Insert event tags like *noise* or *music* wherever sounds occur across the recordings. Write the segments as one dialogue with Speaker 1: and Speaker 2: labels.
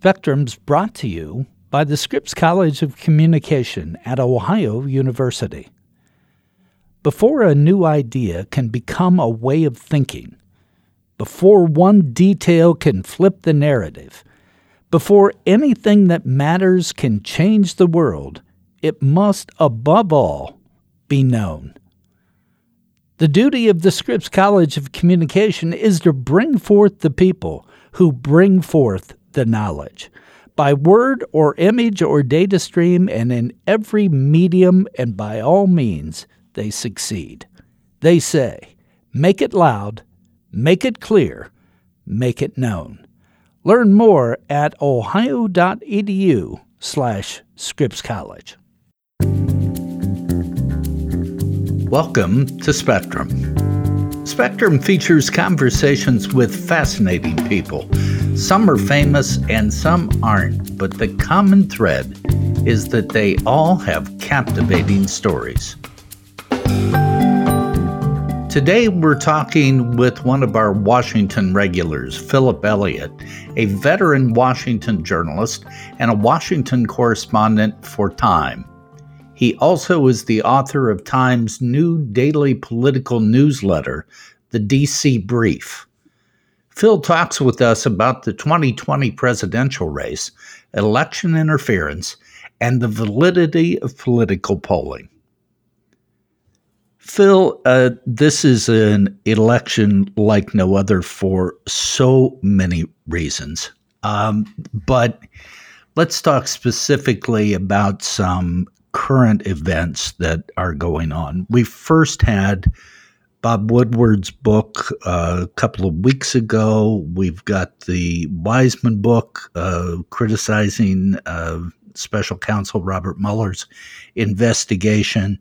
Speaker 1: Spectrum's brought to you by the Scripps College of Communication at Ohio University. Before a new idea can become a way of thinking, before one detail can flip the narrative, before anything that matters can change the world, it must, above all, be known. The duty of the Scripps College of Communication is to bring forth the people who bring forth the knowledge by word or image or data stream, and in every medium, and by all means, they succeed. They say, make it loud, make it clear, make it known. Learn more at ohio.edu slash Scripps College. Welcome to Spectrum. Spectrum features conversations with fascinating people. Some are famous and some aren't, but the common thread is that they all have captivating stories. Today, we're talking with one of our Washington regulars, Philip Elliott, a veteran Washington journalist and a Washington correspondent for Time. He also is the author of Time's new daily political newsletter, the DC Brief. Phil talks with us about the 2020 presidential race, election interference, and the validity of political polling. Phil, uh, this is an election like no other for so many reasons. Um, but let's talk specifically about some current events that are going on. We first had Bob Woodward's book uh, a couple of weeks ago. We've got the Weissmann book uh, criticizing uh, special counsel Robert Mueller's investigation.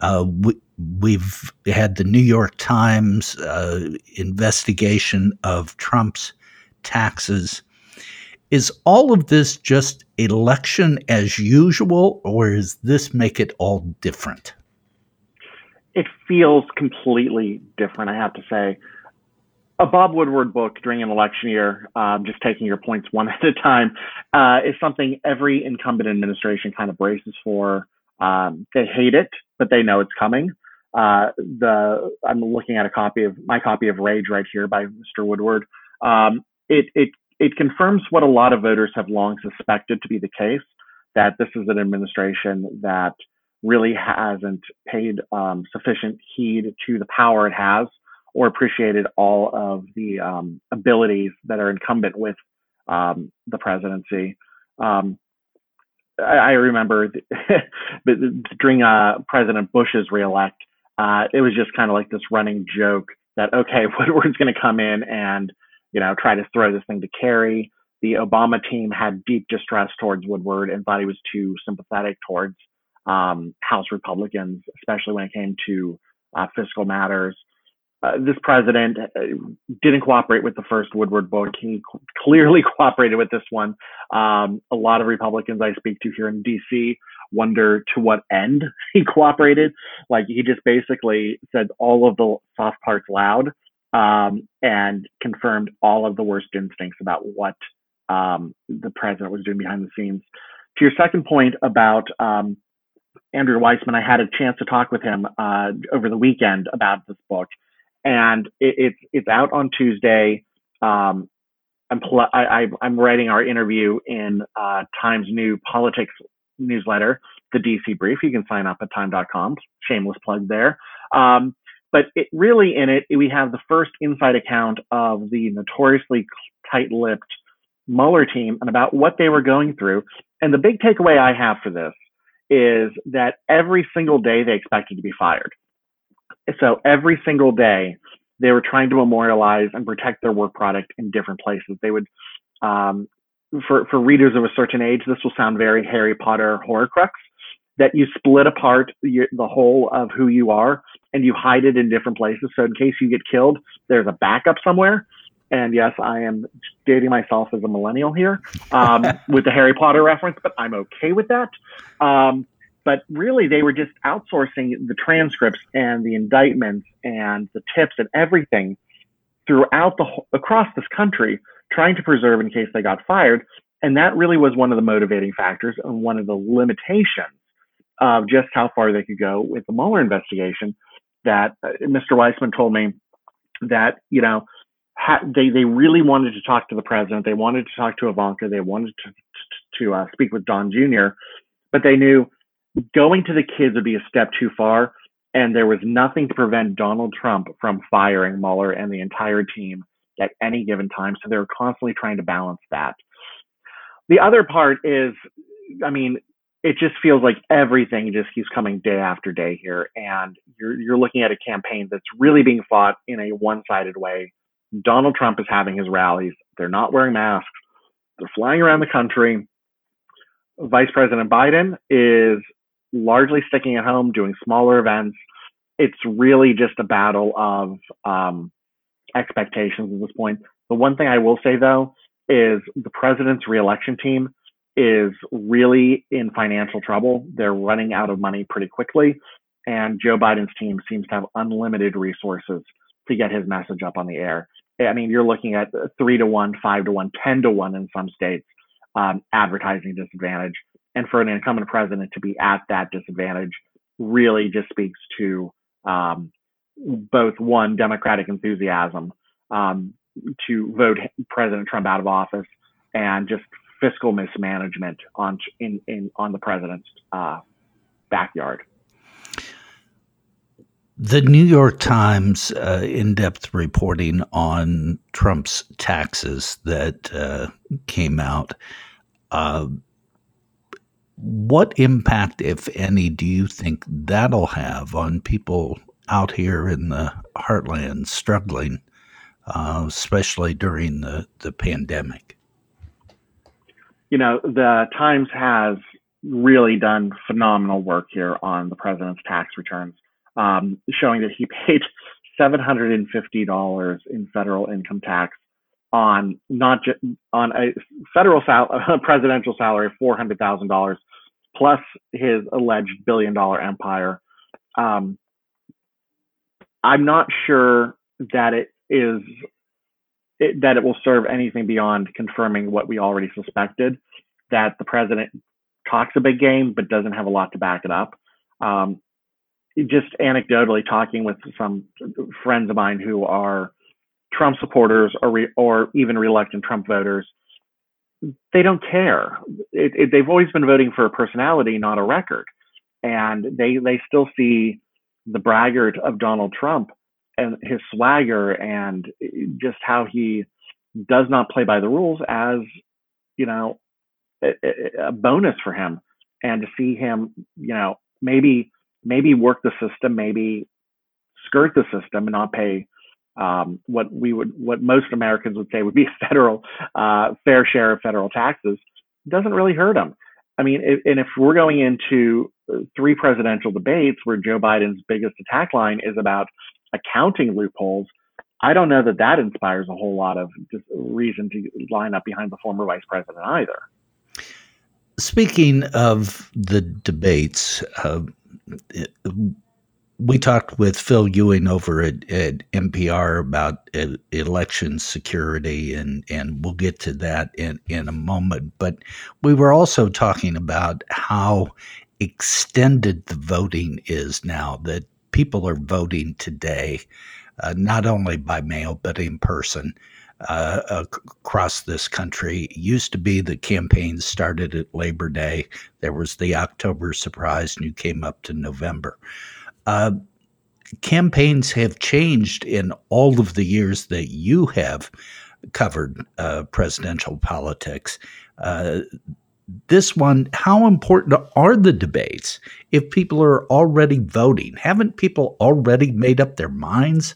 Speaker 1: Uh, we, we've had the New York Times uh, investigation of Trump's taxes. Is all of this just election as usual, or does this make it all different?
Speaker 2: It feels completely different, I have to say. A Bob Woodward book during an election year, um, just taking your points one *laughs* at a time, uh, is something every incumbent administration kind of braces for. Um, they hate it, but they know it's coming. Uh, the I'm looking at a copy of my copy of Rage right here by Mr. Woodward. Um, it it it confirms what a lot of voters have long suspected to be the case that this is an administration that really hasn't paid um, sufficient heed to the power it has or appreciated all of the um, abilities that are incumbent with um, the presidency. Um, I, I, remember *laughs* during uh, President Bush's reelect, uh, it was just kind of like this running joke that okay, Woodward's going to come in and you know, try to throw this thing to Kerry. The Obama team had deep distrust towards Woodward and thought he was too sympathetic towards um, House Republicans, especially when it came to uh, fiscal matters. Uh, this president uh, didn't cooperate with the first Woodward book. He clearly *laughs* cooperated with this one. Um, a lot of Republicans I speak to here in DC wonder to what end *laughs* he cooperated. Like he just basically said all of the soft parts loud um, and confirmed all of the worst instincts about what um, the president was doing behind the scenes. To your second point about um, Andrew Weissmann, I had a chance to talk with him uh, over the weekend about this book, and it, it's it's out on Tuesday. Um, I'm pl- I, am writing our interview in uh, Times New Politics newsletter, the DC Brief. You can sign up at time.com. Shameless plug there. Um, but it really in it, we have the first inside account of the notoriously tight-lipped Mueller team and about what they were going through. And the big takeaway I have for this is that every single day they expected to be fired. So every single day they were trying to memorialize and protect their work product in different places. They would, um, for for readers of a certain age, this will sound very Harry Potter Horcrux that you split apart your, the whole of who you are and you hide it in different places. So in case you get killed, there's a backup somewhere. And yes, I am dating myself as a millennial here um, *laughs* with the Harry Potter reference, but I'm okay with that. Um, but really, they were just outsourcing the transcripts and the indictments and the tips and everything throughout the across this country, trying to preserve in case they got fired. And that really was one of the motivating factors and one of the limitations of just how far they could go with the Mueller investigation. That uh, Mr. Weissmann told me that, you know, ha- they, they really wanted to talk to the president. They wanted to talk to Ivanka. They wanted to, to, uh, speak with Don Jr., but they knew going to the kids would be a step too far. And there was nothing to prevent Donald Trump from firing Mueller and the entire team at any given time. So they were constantly trying to balance that. The other part is, I mean, it just feels like everything just keeps coming day after day here, and you're you're looking at a campaign that's really being fought in a one-sided way. Donald Trump is having his rallies. They're not wearing masks. They're flying around the country. Vice President Biden is largely sticking at home, doing smaller events. It's really just a battle of um, expectations at this point. The one thing I will say though is the president's reelection team is really in financial trouble. They're running out of money pretty quickly, and Joe Biden's team seems to have unlimited resources to get his message up on the air. I mean, you're looking at three to one, five to one, ten to one in some states, um, advertising disadvantage. And for an incumbent president to be at that disadvantage really just speaks to um, both one democratic enthusiasm um, to vote President Trump out of office and just fiscal mismanagement on in, in on the president's uh, backyard.
Speaker 1: The New York Times uh, in-depth reporting on Trump's taxes that uh, came out. Uh, what impact, if any, do you think that'll have on people out here in the heartland struggling, uh, especially during the, the pandemic?
Speaker 2: You know, the Times has really done phenomenal work here on the president's tax returns, um, showing that he paid $750 in federal income tax on not just on a federal sal- *laughs* a presidential salary of four hundred thousand dollars plus his alleged billion dollar empire. Um, I'm not sure that it is it, that it will serve anything beyond confirming what we already suspected that the president talks a big game but doesn't have a lot to back it up. Um, just anecdotally talking with some friends of mine who are Trump supporters or re, or even reluctant Trump voters, they don't care. It, it, they've always been voting for a personality, not a record, and they they still see the braggart of Donald Trump and his swagger and just how he does not play by the rules as you know a, a bonus for him and to see him you know maybe maybe work the system maybe skirt the system and not pay um, what we would what most Americans would say would be *laughs* federal uh, fair share of federal taxes doesn't really hurt him. I mean, if, and if we're going into three presidential debates where Joe Biden's biggest attack line is about accounting loopholes, I don't know that that inspires a whole lot of reason to line up behind the former vice president either.
Speaker 1: Speaking of the debates, uh, we talked with Phil Ewing over at, at NPR about uh, election security, and, and we'll get to that in, in a moment. But we were also talking about how extended the voting is now, that people are voting today, uh, not only by mail, but in person. Uh, across this country. It used to be the campaigns started at Labor Day. There was the October surprise, and you came up to November. Uh, campaigns have changed in all of the years that you have covered uh, presidential politics. Uh, this one, how important are the debates if people are already voting? Haven't people already made up their minds?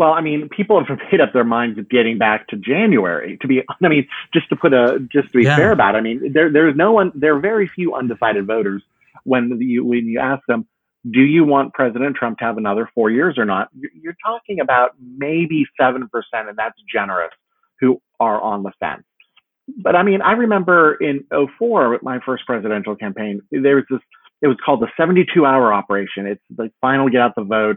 Speaker 2: Well, I mean, people have *laughs* made up their minds of getting back to January. To be, *laughs* I mean, just to put a, just to be yeah. fair about, it, I mean, there, there's no one, there are very few undecided voters when you when you ask them, do you want President Trump to have another four years or not? You're talking about maybe 7%, and that's generous, who are on the fence. But I mean, I remember in 04, my first presidential campaign, there was this, it was called the 72 hour operation. It's the final get out the vote,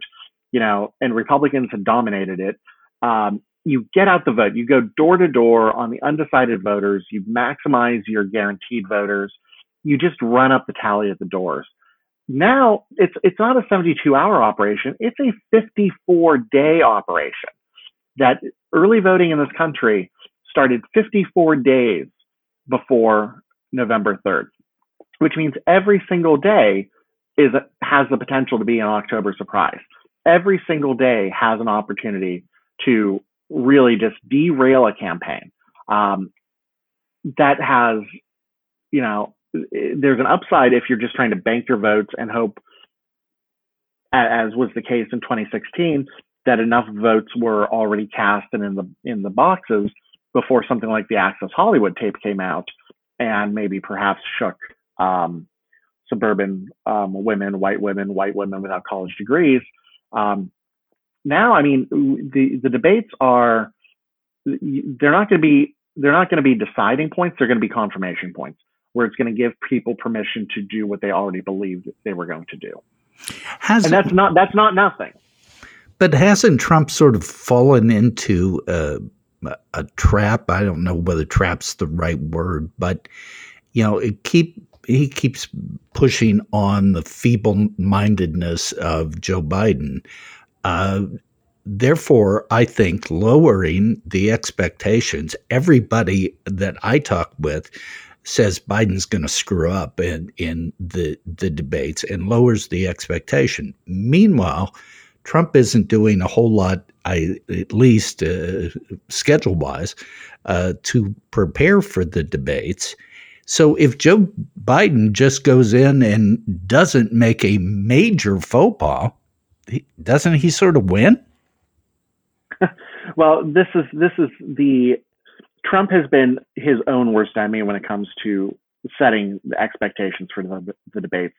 Speaker 2: you know, and Republicans had dominated it. Um, you get out the vote. You go door to door on the undecided voters. You maximize your guaranteed voters. You just run up the tally at the doors. Now it's it's not a 72 hour operation. It's a 54 day operation. That early voting in this country started 54 days before November 3rd, which means every single day is has the potential to be an October surprise. Every single day has an opportunity to really just derail a campaign um, that has, you know, there's an upside if you're just trying to bank your votes and hope, as was the case in 2016, that enough votes were already cast and in the in the boxes before something like the Access Hollywood tape came out and maybe perhaps shook um, suburban um, women, white women, white women without college degrees. Um, now, I mean, the the debates are they're not going to be they're not going to be deciding points. They're going to be confirmation points where it's going to give people permission to do what they already believed they were going to do. Has and that's not that's not nothing.
Speaker 1: But hasn't Trump sort of fallen into a, a trap? I don't know whether "trap's" the right word, but you know, it keep he keeps pushing on the feeble-mindedness of Joe Biden. Uh, therefore, I think lowering the expectations. Everybody that I talk with says Biden's going to screw up in in the the debates and lowers the expectation. Meanwhile, Trump isn't doing a whole lot, I at least uh, schedule wise, uh, to prepare for the debates. So if Joe Biden just goes in and doesn't make a major faux pas, doesn't he sort of win? *laughs*
Speaker 2: well, this is this is the Trump has been his own worst enemy when it comes to setting the expectations for the, the debates.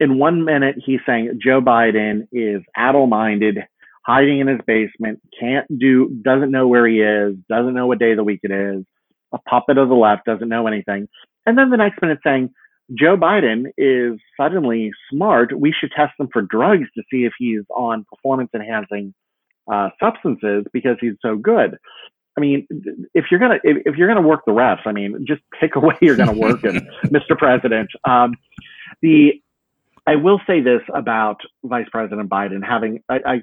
Speaker 2: In one minute, he's saying Joe Biden is addle-minded, hiding in his basement, can't do, doesn't know where he is, doesn't know what day of the week it is, a puppet of the left, doesn't know anything. And then the next minute saying Joe Biden is suddenly smart. We should test him for drugs to see if he's on performance enhancing uh, substances because he's so good. I mean, if you're gonna if, if, you're gonna work the refs, I mean, just *laughs* pick a way you're gonna work it, *laughs* Mr. President. Um, the I will say this about Vice President Biden having I, I,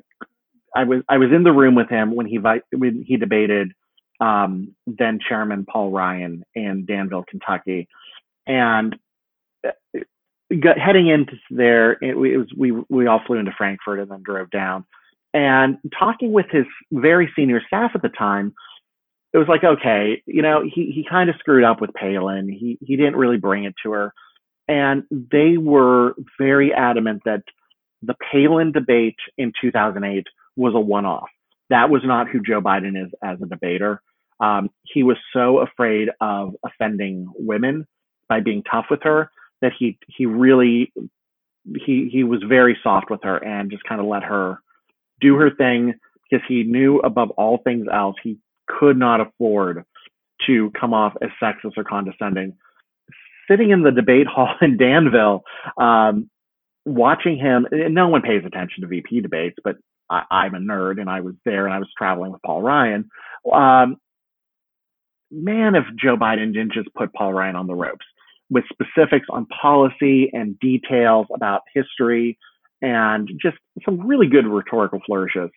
Speaker 2: I was I was in the room with him when he when he debated um, then Chairman Paul Ryan in Danville, Kentucky, and got, heading into there, it, it, was we we all flew into Frankfort and then drove down, and talking with his very senior staff at the time, it was like okay, you know, he he kind of screwed up with Palin. He he didn't really bring it to her, and they were very adamant that the Palin debate in 2008 was a one-off. That was not who Joe Biden is as a debater. Um, he was so afraid of offending women by being tough with her that he he really he he was very soft with her and just kind of let her do her thing because he knew above all things else he could not afford to come off as sexist or condescending. Sitting in the debate *laughs* hall in Danville, um, watching him, no one pays attention to VP debates, but I, am a nerd and I was there and I was traveling with Paul Ryan. Um, man, if Joe Biden didn't just put Paul Ryan on the ropes with specifics on policy and details about history and just some really good rhetorical flourishes.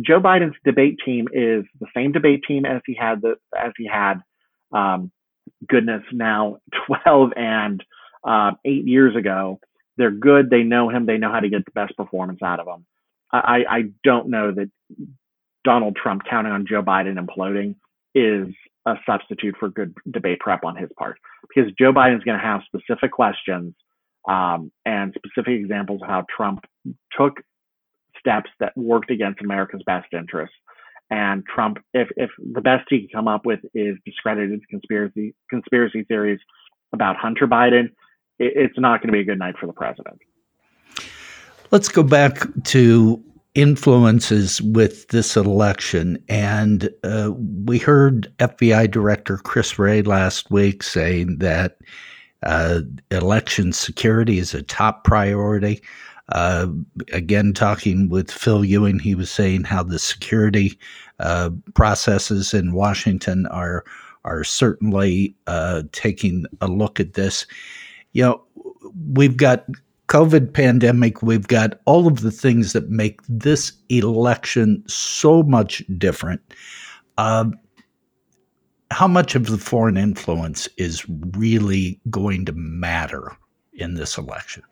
Speaker 2: Joe Biden's debate team is the same debate team as he had the as he had um, goodness now *laughs* 12 and uh, eight years ago. They're good. They know him. They know how to get the best performance out of him. I, I don't know that Donald Trump counting on Joe Biden imploding is a substitute for good debate prep on his part because Joe Biden is going to have specific questions um, and specific examples of how Trump took steps that worked against America's best interests. And Trump, if, if the best he can come up with is discredited conspiracy conspiracy theories about Hunter Biden, it, it's not going to be a good night for the president.
Speaker 1: Let's go back to influences with this election. And uh, we heard FBI Director Chris Wray last week saying that uh, election security is a top priority. Uh, again, talking with Phil Ewing, he was saying how the security uh, processes in Washington are are certainly uh, taking a look at this. You know, we've got COVID pandemic, we've got all of the things that make this election so much different. Uh, how much of the foreign influence is really going to matter in this election?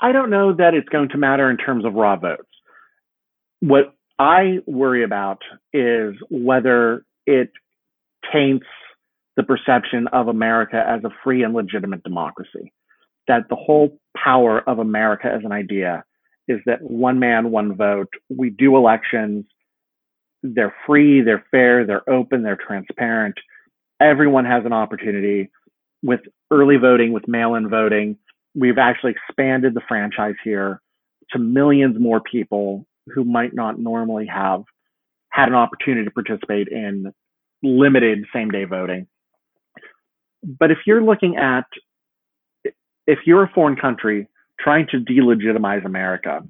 Speaker 2: I don't know that it's going to matter in terms of raw votes. What I worry about is whether it taints the perception of America as a free and legitimate democracy. That the whole power of America as an idea is that one man, one vote. We do elections. They're free, they're fair, they're open, they're transparent. Everyone has an opportunity with early voting, with mail in voting we've actually expanded the franchise here to millions more people who might not normally have had an opportunity to participate in limited same day voting. But if you're looking at, if you're a foreign country trying to delegitimize America,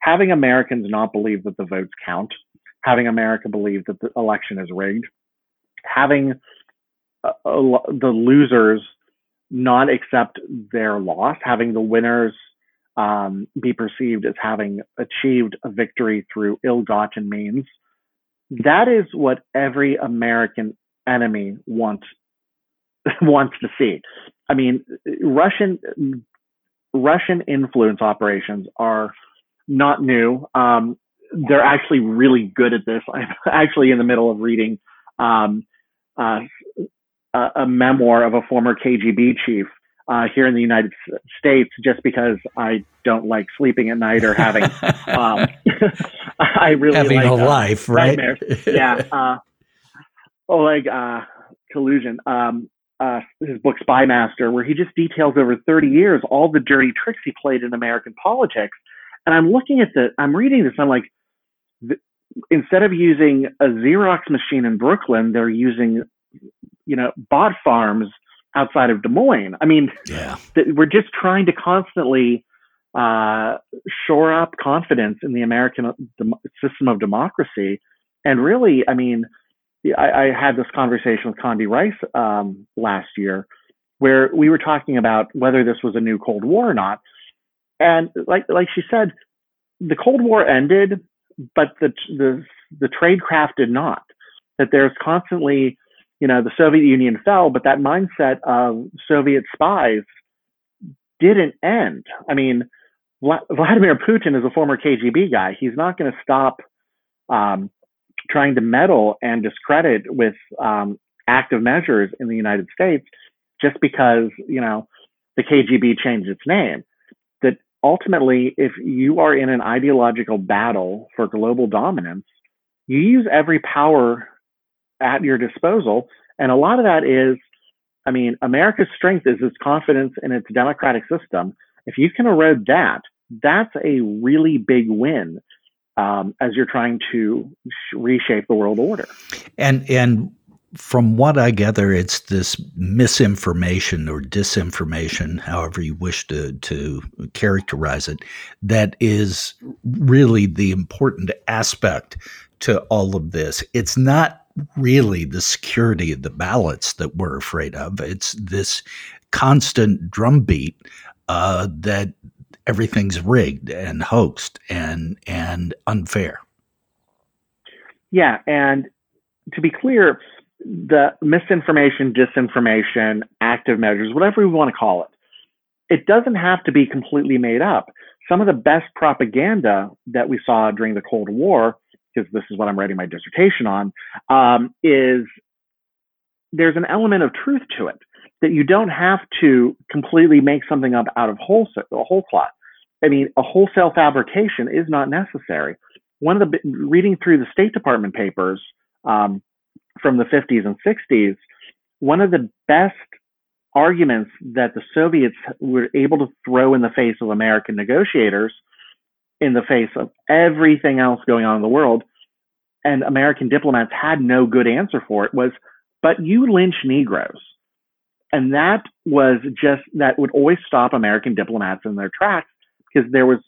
Speaker 2: having Americans not believe that the votes count, having America believe that the election is rigged, having uh, the losers not accept their loss, having the winners um, be perceived as having achieved a victory through ill-gotten means. That is what every American enemy wants *laughs* wants to see. I mean, Russian Russian influence operations are not new. Um, they're actually really good at this. I'm *laughs* actually in the middle of reading um, uh, a, a memoir of a former KGB chief uh, here in the United States just because I don't like sleeping at night or having. *laughs* um, I really
Speaker 1: having
Speaker 2: like,
Speaker 1: a
Speaker 2: uh,
Speaker 1: life, right?
Speaker 2: yeah. Uh, Oleg uh, um, uh, his book Spy Master, where he just details over 30 years all the dirty tricks he played in American politics. And I'm looking at the, I'm reading this, I'm like, th- instead of using a Xerox machine in Brooklyn, they're using you know, bot farms outside of Des Moines. I mean,
Speaker 1: yeah.
Speaker 2: th- we're just trying to constantly uh, shore up confidence in the American dem- system of democracy. And really, I mean, I, I had this conversation with Condi Rice um, last year, where we were talking about whether this was a new Cold War or not. And like like she said, the Cold War ended, but the the the trade craft did not. That there's constantly you know, the Soviet Union fell, but that mindset of Soviet spies didn't end. I mean, Vladimir Putin is a former KGB guy. He's not going to stop um, trying to meddle and discredit with um, active measures in the United States just because, you know, the KGB changed its name. That ultimately, if you are in an ideological battle for global dominance, you use every power at your disposal. And a lot of that is, I mean, America's strength is its confidence in its democratic system. If you can erode that, that's a really big win um, as you're trying to reshape the world order.
Speaker 1: And and from what I gather, it's this misinformation or disinformation, however you wish to, to characterize it, that is really the important aspect to all of this. It's not really the security of the ballots that we're afraid of. It's this constant drumbeat uh, that everything's rigged and hoaxed and and unfair.
Speaker 2: Yeah, and to be clear, the misinformation, disinformation, active measures, whatever we want to call it, it doesn't have to be completely made up. Some of the best propaganda that we saw during the Cold War because this is what I'm writing my dissertation on, um, is there's an element of truth to it that you don't have to completely make something up out of wholesale, a whole cloth. I mean, a wholesale fabrication is not necessary. One of the reading through the State Department papers um, from the 50s and 60s, one of the best arguments that the Soviets were able to throw in the face of American negotiators in the face of everything else going on in the world. And American diplomats had no good answer for it was, but you lynch Negroes. And that was just that would always stop American diplomats in their tracks because there was,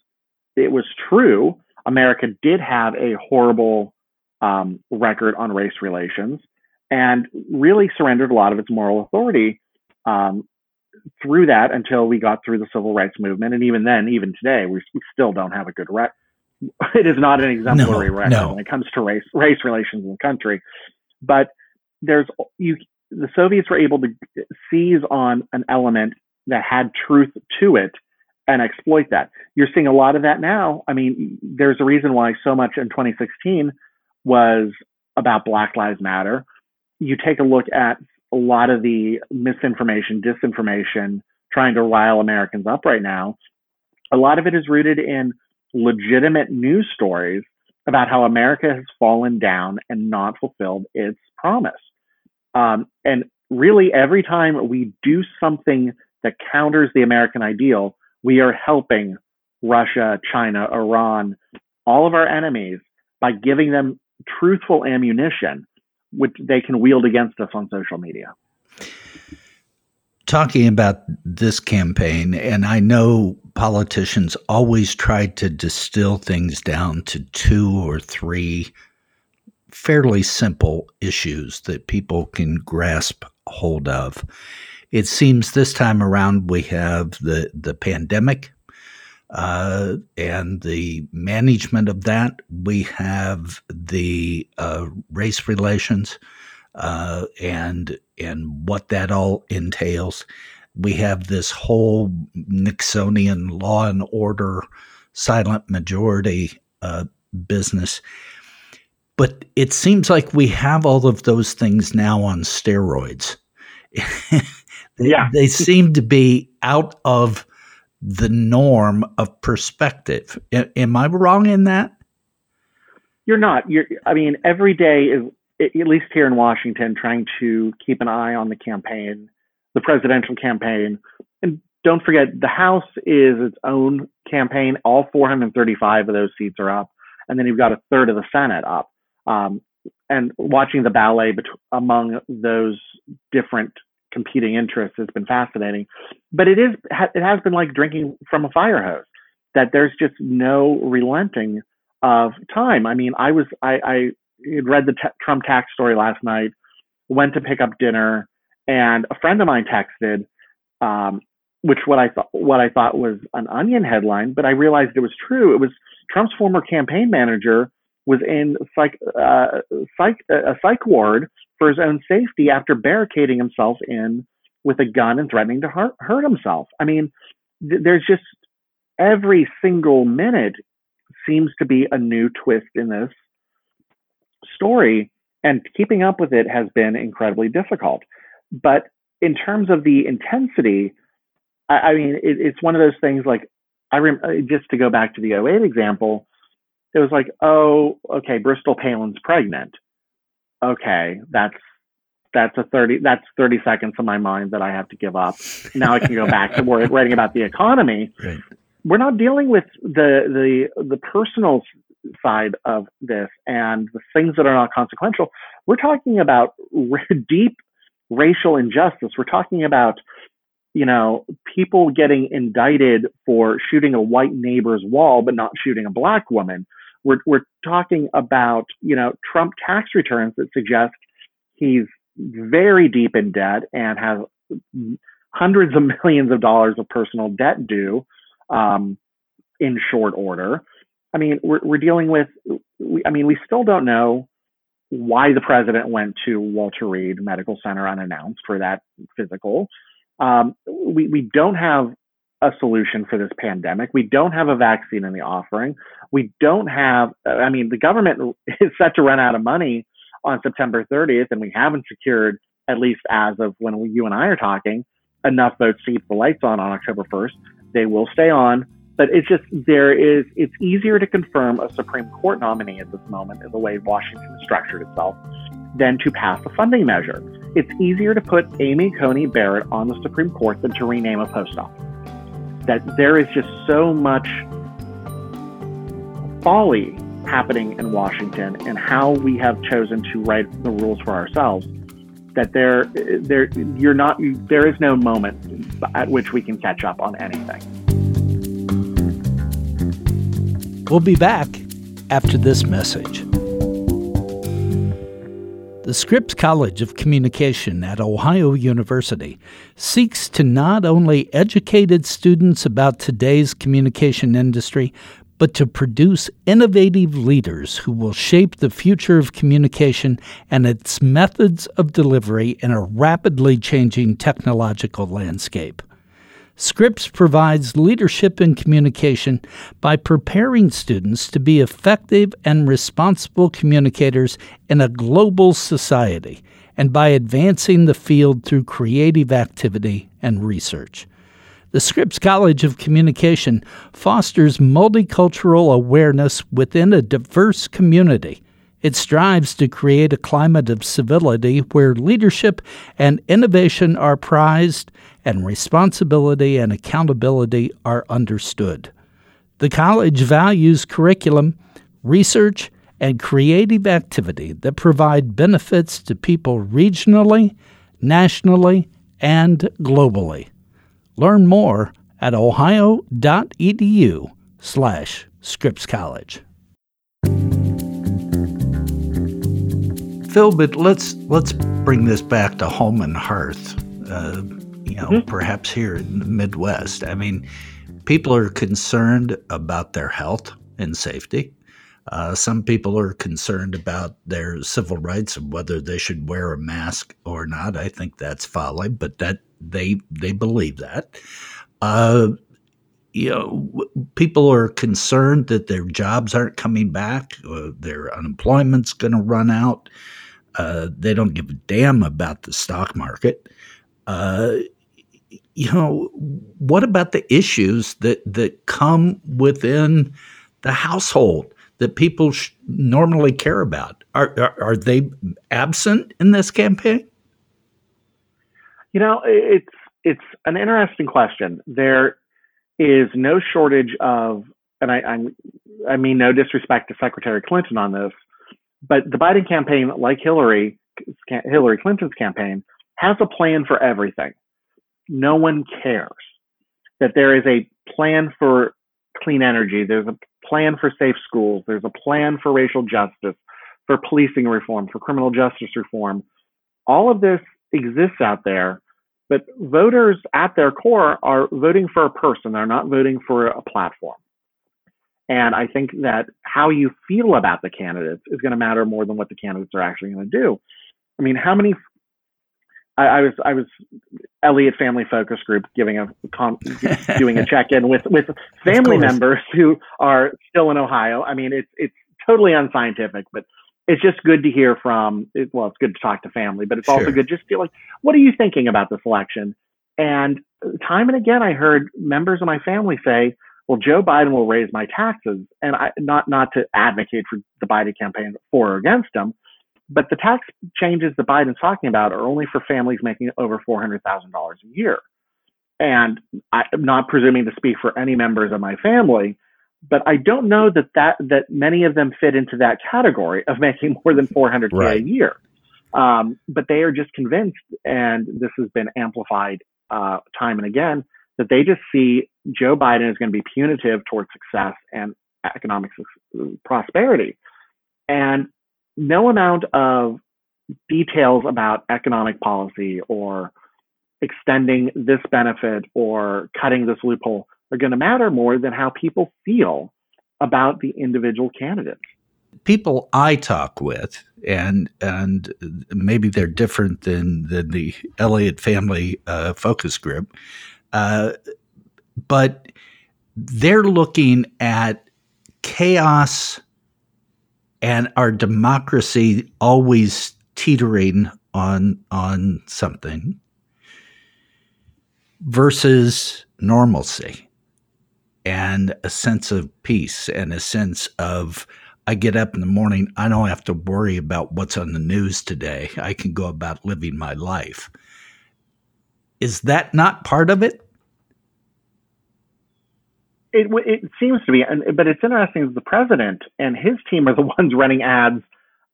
Speaker 2: it was true. America did have a horrible um, record on race relations and really surrendered a lot of its moral authority um, through that until we got through the civil rights movement. And even then, even today, we, we still don't have a good record. *laughs* It is not an exemplary no, record no. when it comes to race race relations in the country. But there's you the Soviets were able to seize on an element that had truth to it and exploit that. You're seeing a lot of that now. I mean, there's a reason why so much in 2016 was about Black Lives Matter. You take a look at a lot of the misinformation, disinformation, trying to rile Americans up right now. A lot of it is rooted in legitimate news stories about how America has fallen down and not fulfilled its promise. Um, and really, every time we do something that counters the American ideal, we are helping Russia, China, Iran, all of our enemies by giving them truthful ammunition which they can wield against us on social media.
Speaker 1: Talking about this campaign, and I know politicians always try to distill things down to two or three fairly simple issues that people can grasp hold of. It seems this time around we have the, the pandemic uh, and the management of that. We have the uh, race relations uh, and and what that all entails. We have this whole Nixonian law and order, silent majority uh, business. But it seems like we have all of those things now on steroids. *laughs* they,
Speaker 2: yeah.
Speaker 1: they seem to be out of the norm of perspective. A- am I wrong in that?
Speaker 2: You're not. You're. I mean, every day is at least here in Washington, trying to keep an eye on the campaign, the presidential campaign, and don't forget the House is its own campaign. All 435 of those seats are up, and then you've got a third of the Senate up. Um, and watching the ballet bet- among those different competing interests has been fascinating. But it is it has been like drinking from a fire hose. That there's just no relenting of time. I mean, I was I, I read the t- Trump tax story last night, went to pick up dinner, and a friend of mine texted, um, which what I thought what I thought was an Onion headline, but I realized it was true. It was Trump's former campaign manager was in psych, uh, psych, a psych ward for his own safety after barricading himself in with a gun and threatening to hurt, hurt himself. I mean, th- there's just every single minute seems to be a new twist in this story, and keeping up with it has been incredibly difficult. But in terms of the intensity, I, I mean, it, it's one of those things like I rem- uh, just to go back to the 08 example, it was like, oh, okay, Bristol Palin's pregnant okay, that's that's a 30 that's 30 seconds of my mind that I have to give up. Now I can go back to writing about the economy. *laughs*
Speaker 1: Right.
Speaker 2: We're not dealing with the the the personal side of this and the things that are not consequential. We're talking about *laughs* deep racial injustice. We're talking about you know people getting indicted for shooting a white neighbor's wall but not shooting a black woman. We're, we're talking about, you know, Trump tax returns that suggest he's very deep in debt and has hundreds of millions of dollars of personal debt due um, in short order. I mean, we're, we're dealing with, we, I mean, we still don't know why the president went to Walter Reed Medical Center unannounced for that physical. Um, we, we don't have a solution for this pandemic. We don't have a vaccine in the offering. We don't have, I mean, the government *laughs* is set to run out of money on September 30th, and we haven't secured, at least as of when we, you and I are talking, enough votes to keep the lights on on October 1st. They will stay on, but it's just, there is, it's easier to confirm a Supreme Court nominee at this moment in the way Washington has structured itself than to pass a funding measure. It's easier to put Amy Coney Barrett on the Supreme Court than to rename a post office that there is just so much folly happening in Washington and how we have chosen to write the rules for ourselves that there, there, you're not, there is no moment at which we can catch up on anything.
Speaker 1: We'll be back after this message. The Scripps College of Communication at Ohio University seeks to not only educate its students about today's communication industry, but to produce innovative leaders who will shape the future of communication and its methods of delivery in a rapidly changing technological landscape. Scripps provides leadership in communication by preparing students to be effective and responsible communicators in a global society and by advancing the field through creative activity and research. The Scripps College of Communication fosters multicultural awareness within a diverse community. It strives to create a climate of civility where leadership and innovation are prized and responsibility and accountability are understood. The college values curriculum, research, and creative activity that provide benefits to people regionally, nationally, and globally. Learn more at ohio.edu slash Scripps College. Phil, but let's let's bring this back to home and hearth. Uh, you know, mm-hmm. perhaps here in the Midwest. I mean, people are concerned about their health and safety. Uh, some people are concerned about their civil rights and whether they should wear a mask or not. I think that's folly, but that they they believe that. Uh, you know, people are concerned that their jobs aren't coming back, uh, their unemployment's going to run out. Uh, they don't give a damn about the stock market. Uh, you know, what about the issues that that come within the household that people sh- normally care about? Are, are, are they absent in this campaign?
Speaker 2: You know, it's it's an interesting question. There is no shortage of, and I, I'm, I mean no disrespect to Secretary Clinton on this, but the Biden campaign, like Hillary Hillary Clinton's campaign, has a plan for everything. No one cares that there is a plan for clean energy. There's a plan for safe schools. There's a plan for racial justice, for policing reform, for criminal justice reform. All of this exists out there but voters at their core are voting for a person. They're not voting for a platform. And I think that how you feel about the candidates is going to matter more than what the candidates are actually going to do. I mean, how many? I, I was I was Elliott Family Focus Group giving a con- *laughs* doing a check in with with family members who are still in Ohio. I mean, it's it's totally unscientific, but it's just good to hear from well it's good to talk to family but it's sure. also good just to feel like what are you thinking about this election and time and again i heard members of my family say well joe biden will raise my taxes and i not not to advocate for the biden campaign for or against him but the tax changes that biden's talking about are only for families making over $400000 a year and i'm not presuming to speak for any members of my family but I don't know that, that that many of them fit into that category of *laughs* making more than 400k right. a year. Um, but they are just convinced, and this has been amplified uh, time and again, that they just see Joe Biden is going to be punitive towards success and economic prosperity, and no amount of details about economic policy or extending this benefit or cutting this loophole are going to matter more than how people feel about the individual candidates.
Speaker 1: People I talk with, and and maybe they're different than, than the Elliott family uh, focus group, uh, but they're looking at chaos and our democracy always teetering on on something versus normalcy and a sense of peace and a sense of I get up in the morning, I don't have to worry about what's on the news today. I can go about living my life. Is that not part of it?
Speaker 2: It, it seems to be, but it's interesting. The president and his team are the *laughs* ones running ads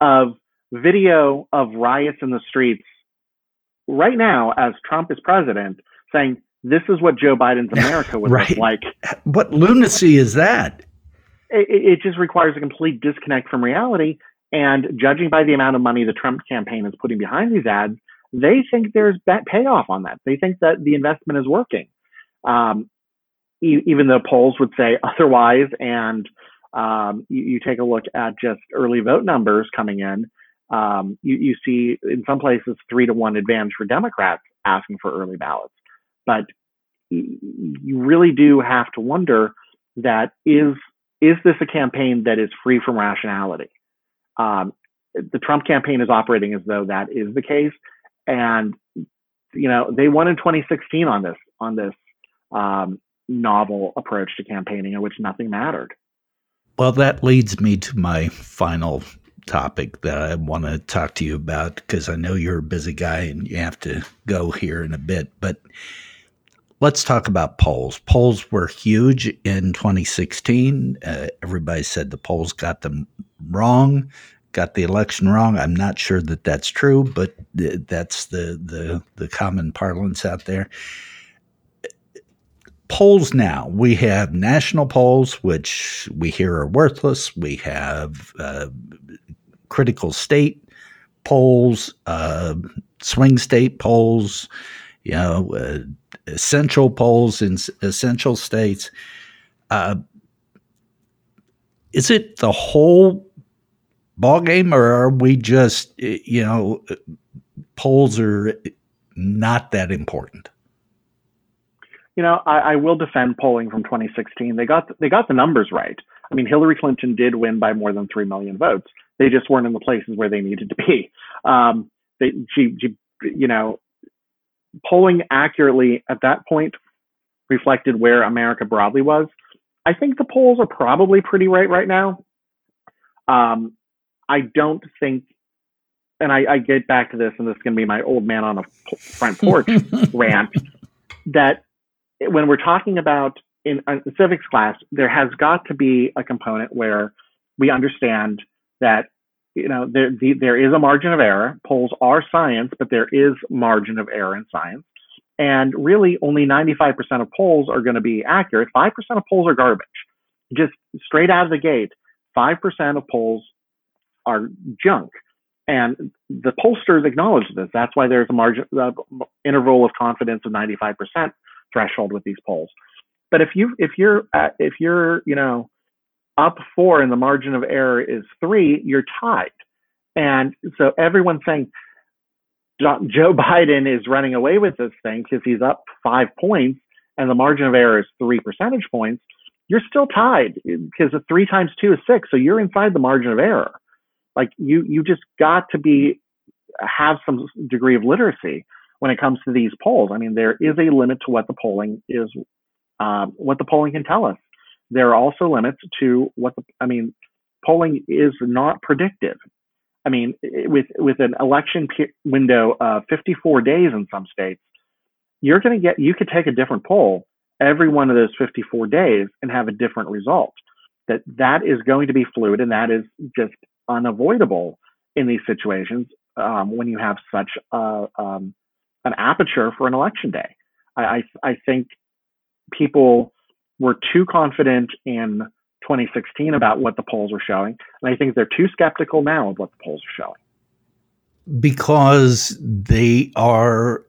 Speaker 2: of video of riots in the streets right now, as Trump is president, saying this is what Joe Biden's *laughs* America would right. look like.
Speaker 1: What lunacy is that?
Speaker 2: It, it just requires a complete disconnect from reality. And judging by the amount of money the Trump campaign is putting behind these ads, they think there's that payoff on that. They think that the investment is working, um, even though polls would say *laughs* otherwise. And um, you, you, take a look at just early vote numbers coming in. Um, you, you see in some places three to one advantage for Democrats asking for early ballots. But you really do have to wonder that is is this a campaign that is free from rationality? Um, the Trump campaign is operating as though that is the case, and you know they won in 2016 on this on this um, novel approach to campaigning in which nothing mattered.
Speaker 1: Well, that leads me to my final topic that I want to talk to you about because I know you're a busy guy and you have to go here in a bit, but Let's talk about polls. Polls were huge in 2016. Uh, everybody said the polls got them wrong, got the election wrong. I'm not sure that that's true, but th- that's the, the the common parlance out there. Polls now, we have national polls, which we hear are worthless. We have uh, critical state polls, uh, swing state polls, you know, uh, essential polls in essential states. Uh, is it the whole ball game, or are we just you know polls are not that important?
Speaker 2: You know, I, I will defend polling from 2016. They got they got the numbers right. I mean, Hillary Clinton did win by more than three million votes. They just weren't in the places where they needed to be. Um, they, she, she, you know, polling accurately at that point reflected where America broadly was. I think the polls are probably pretty right right now. Um, I don't think, and I, I, get back to this, and this is going to be my old man on a front porch *laughs* rant, that when we're talking about in a civics class, there has got to be a component where we understand that you know, there, the, there is a margin of error. Polls are science, but there is margin of error in science. And really, only 95% of polls are going to be accurate. 5% of polls are garbage. Just straight out of the gate, 5% of polls are junk. And the pollsters acknowledge this. That's why there's a margin, uh, interval of confidence of 95% threshold with these polls. But if you, if you're, at, if you're, you know, up four and the margin of error is three, you're tied. And so everyone's saying Joe Biden is running away with this thing because he's up five points and the margin of error is three percentage points. You're still tied because three times two is six. So you're inside the margin of error. Like you, you just got to be, have some degree of literacy when it comes to these polls. I mean, there is a limit to what the polling is, uh, what the polling can tell us there are also limits to what the, I mean, polling is not predictive. I mean, with with an election window of 54 days in some states, you're going to get you could take a different poll every one of those 54 days and have a different result. That that is going to be fluid, and that is just unavoidable in these situations um, when you have such a, um, an aperture for an election day. I, I, I think people were too confident in 2016 about what the polls were showing. And I think they're too skeptical now of what the polls are showing.
Speaker 1: Because they are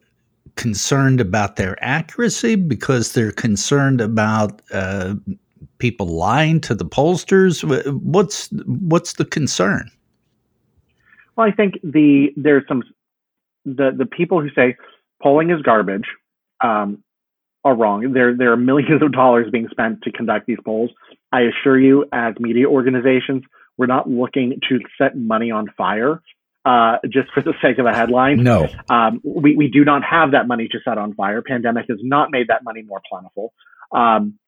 Speaker 1: concerned about their accuracy, because they're concerned about uh, people lying to the pollsters. What's what's the concern?
Speaker 2: Well, I think the there's some the the people who say polling is garbage um, are wrong. There, there are millions of dollars being spent to conduct these polls. I assure you, as media organizations, we're not looking to set money on fire uh, just for the *laughs* sake of a headline.
Speaker 1: No,
Speaker 2: um, we we do not have that money to set on fire. Pandemic has not made that money more plentiful. Um,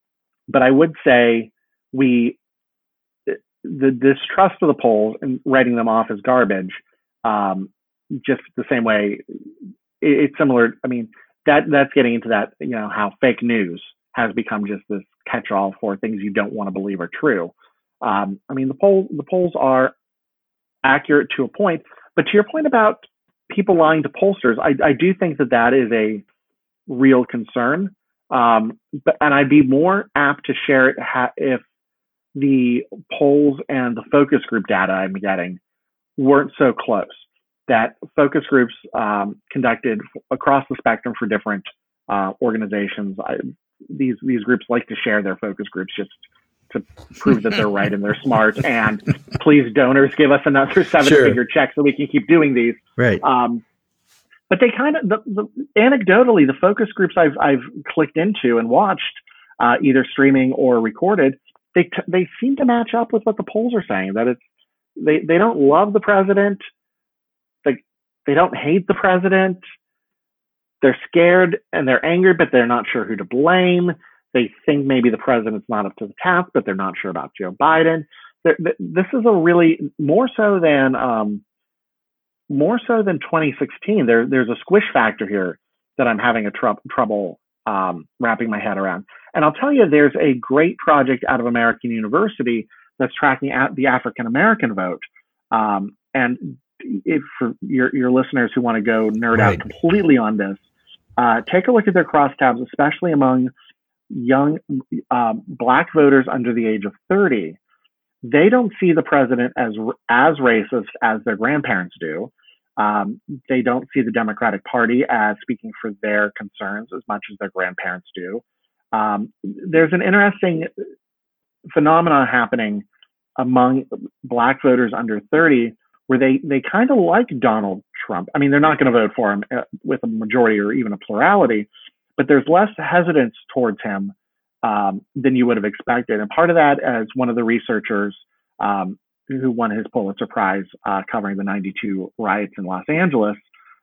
Speaker 2: but I would say we the distrust of the polls and writing them off as garbage, um, just the same way. It, it's similar. I mean, that that's getting into that you know how fake news has become just this catch-all for things you don't want to believe are true. Um, I mean, the poll the polls are accurate to a point, but to your point about people lying to pollsters, I, I do think that that is a real concern. Um, but and I'd be more apt to share it ha- if the polls and the focus group data I'm getting weren't so close. That focus groups um, conducted across the spectrum for different uh, organizations. I, these these groups like to share their focus groups just to prove that they're right and they're smart. *laughs* And please, donors, give us another seven sure. figure check so we can keep doing these.
Speaker 1: Right. Um,
Speaker 2: but they kind of, the, the, anecdotally, the focus groups I've I've clicked into and watched, uh, either streaming or recorded, they t- they seem to match up with what the polls are saying. That it's they they don't love the president, they don't hate the president. They're scared and they're angry, but they're not sure who to blame they think maybe the president's not up to the task, but they're not sure about Joe Biden. this is a really more so than um, more so than 2016. There, there's a squish factor here that I'm having a tr- trouble um, wrapping my head around. And I'll tell you, there's a great project out of American University that's tracking the African American vote. Um, and if for your, your listeners who want to go nerd right. out completely on this, uh, take a look at their crosstabs, especially among young uh, black voters under the age of 30, they don't see the president as as racist as their grandparents do. Um, they don't see the Democratic Party as speaking for their concerns as much as their grandparents do. Um, there's an interesting phenomenon happening among black voters under 30 where they, they kind of like Donald Trump. I mean, they're not going to vote for him uh, with a majority or even a plurality, but there's less hesitance towards him um, than you would have expected. And part of that, as one of the researchers um, who won his Pulitzer Prize uh, covering the 92 riots in Los Angeles,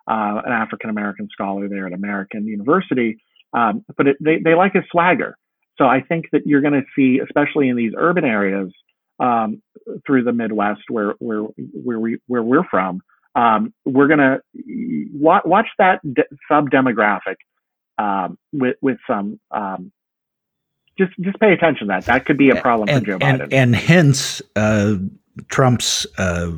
Speaker 2: uh, an African American scholar there at American University, um, but it, they, they like his swagger. So I think that you're going to see, especially in these urban areas um, through the Midwest, where where where we where we're from, um, we're going to watch, that de- sub demographic um, with with some um, just just pay attention to that. That could be a problem
Speaker 1: and,
Speaker 2: for Joe Biden.
Speaker 1: And, and hence uh, Trump's uh,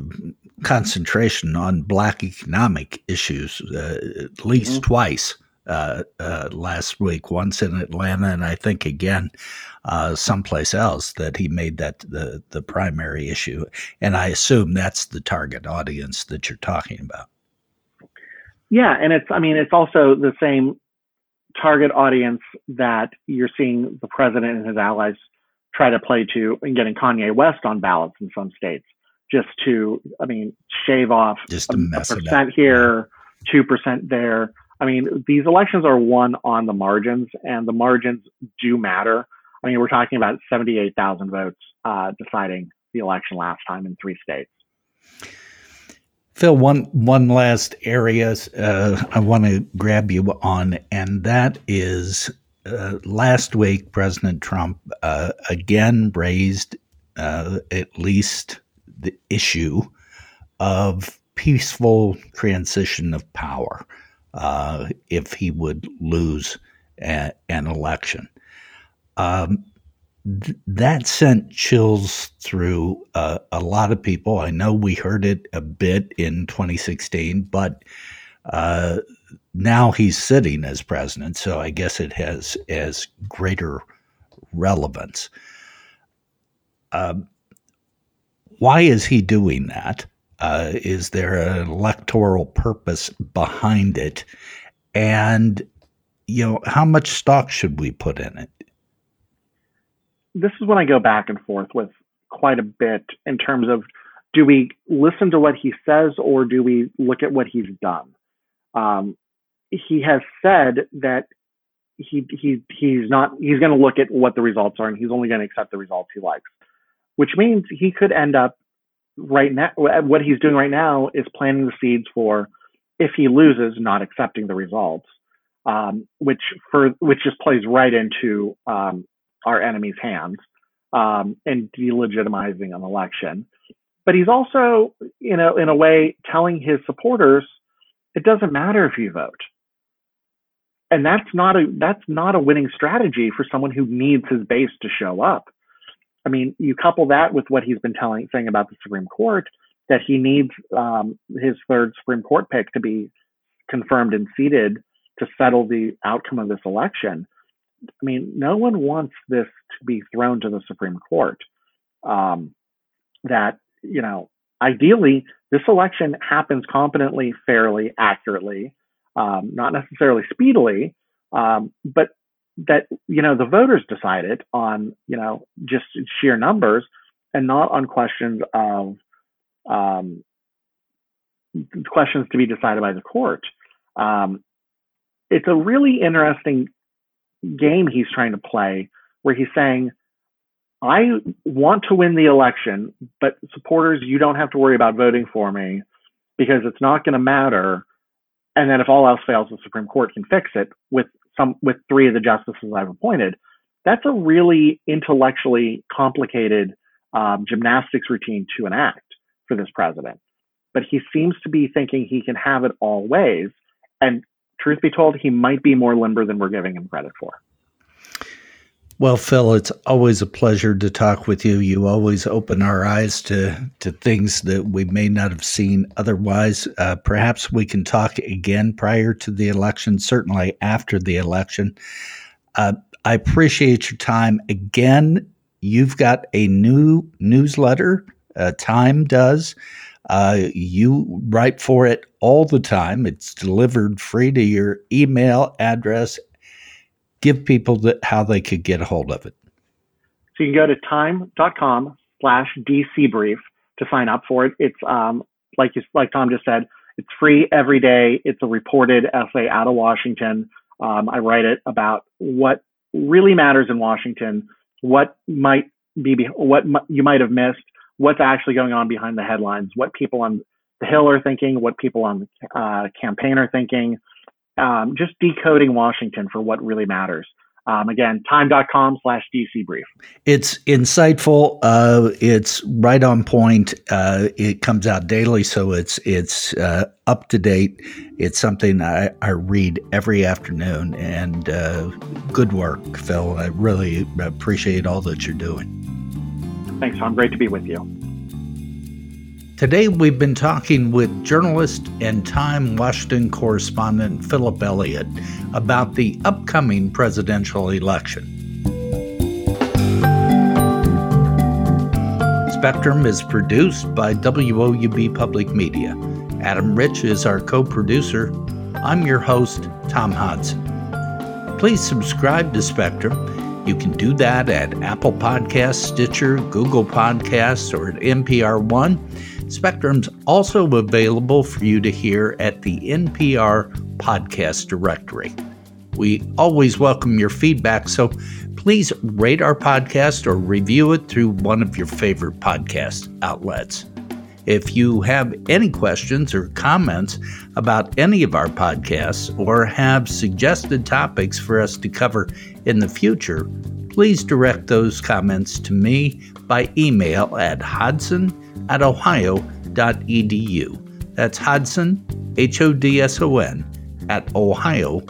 Speaker 1: concentration on black economic issues uh, at least mm-hmm. twice uh, uh, last week, once in Atlanta, and I think again uh, someplace else that he made that the the primary issue. And I assume that's the target audience that you're talking about.
Speaker 2: Yeah, and it's I mean it's also the same target audience that you're seeing the president and his allies try to play to in getting Kanye West on ballots in some states, just to, I mean, shave off
Speaker 1: just a, a
Speaker 2: percent here, two percent there. I mean, these elections are won on the margins, and the margins do matter. I mean, we're talking about 78,000 votes uh, deciding the election last time in three states.
Speaker 1: Phil, one one last area uh, I want to grab you on, and that is uh, last week President Trump uh, again raised uh, at least the issue of peaceful transition of power uh, if he would lose a, an election. Um, that sent chills through uh, a lot of people. I know we heard it a bit in 2016, but uh, now he's sitting as president, so I guess it has as greater relevance. Uh, why is he doing that? Uh, is there an electoral purpose behind it? And you know, how much stock should we put in it?
Speaker 2: this is when I go back and forth with quite a bit in terms of do we listen to what he says or do we look at what he's done? Um, he has said that he he he's not he's going to look at what the results are and he's only going to accept the results he likes, which means he could end up right now. What he's doing right now is planting the seeds for if he loses, not accepting the results, um, which for which just plays right into um, our enemy's hands um, and delegitimizing an election. But he's also, you know, in a way, telling his supporters, it doesn't matter if you vote. And that's not a that's not a winning strategy for someone who needs his base to show up. I mean, you couple that with what he's been telling saying about the Supreme Court, that he needs um, his third Supreme Court pick to be confirmed and seated to settle the outcome of this election. I mean, no one wants this to be thrown to the Supreme Court. Um, that, you know, ideally, this election happens competently, fairly, accurately, um, not necessarily speedily, um, but that, you know, the voters decided on, you know, just sheer numbers and not on questions of um, questions to be decided by the court. Um, it's a really interesting game he's trying to play where he's saying, I want to win the election, but supporters, you don't have to worry about voting for me because it's not going to matter. And then if all else fails, the Supreme Court can fix it with some with three of the justices I've appointed. That's a really intellectually complicated um, gymnastics routine to enact for this president. But he seems to be thinking he can have it all ways. And truth be told, he might be more limber than we're giving him credit for.
Speaker 1: Well, Phil, it's always a pleasure to talk with you. You always open our eyes to, to things that we may not have seen otherwise. Uh, perhaps we can talk again prior to the election, certainly after the election. Uh, I appreciate your time. Again, you've got a new newsletter, uh, Time does. Uh, you write for it all the time. It's delivered free to your email address give people the, how they could get a hold of it.
Speaker 2: So you can go to time.com slash DC brief to sign up for it. It's um, like you, like Tom just said, it's free every day. It's a reported essay out of Washington. Um, I write it about what really matters in Washington, what might be, what you might have missed, what's actually going on behind the headlines, what people on the Hill are thinking, what people on the uh, campaign are thinking, um, just decoding Washington for what really matters. Um, again, time.com slash DC brief.
Speaker 1: It's insightful. Uh, it's right on point. Uh, it comes out daily, so it's it's uh, up to date. It's something I, I read every afternoon, and uh, good work, Phil. I really appreciate all that you're doing.
Speaker 2: Thanks, Tom. Great to be with you.
Speaker 1: Today, we've been talking with journalist and Time Washington correspondent Philip Elliott about the upcoming presidential election. Spectrum is produced by WOUB Public Media. Adam Rich is our co producer. I'm your host, Tom Hodson. Please subscribe to Spectrum. You can do that at Apple Podcasts, Stitcher, Google Podcasts, or at NPR One. Spectrum's also available for you to hear at the NPR podcast directory. We always welcome your feedback, so please rate our podcast or review it through one of your favorite podcast outlets. If you have any questions or comments about any of our podcasts or have suggested topics for us to cover in the future, please direct those comments to me by email at hodson at ohio.edu. That's Hodson, H O D S O N, at ohio.edu.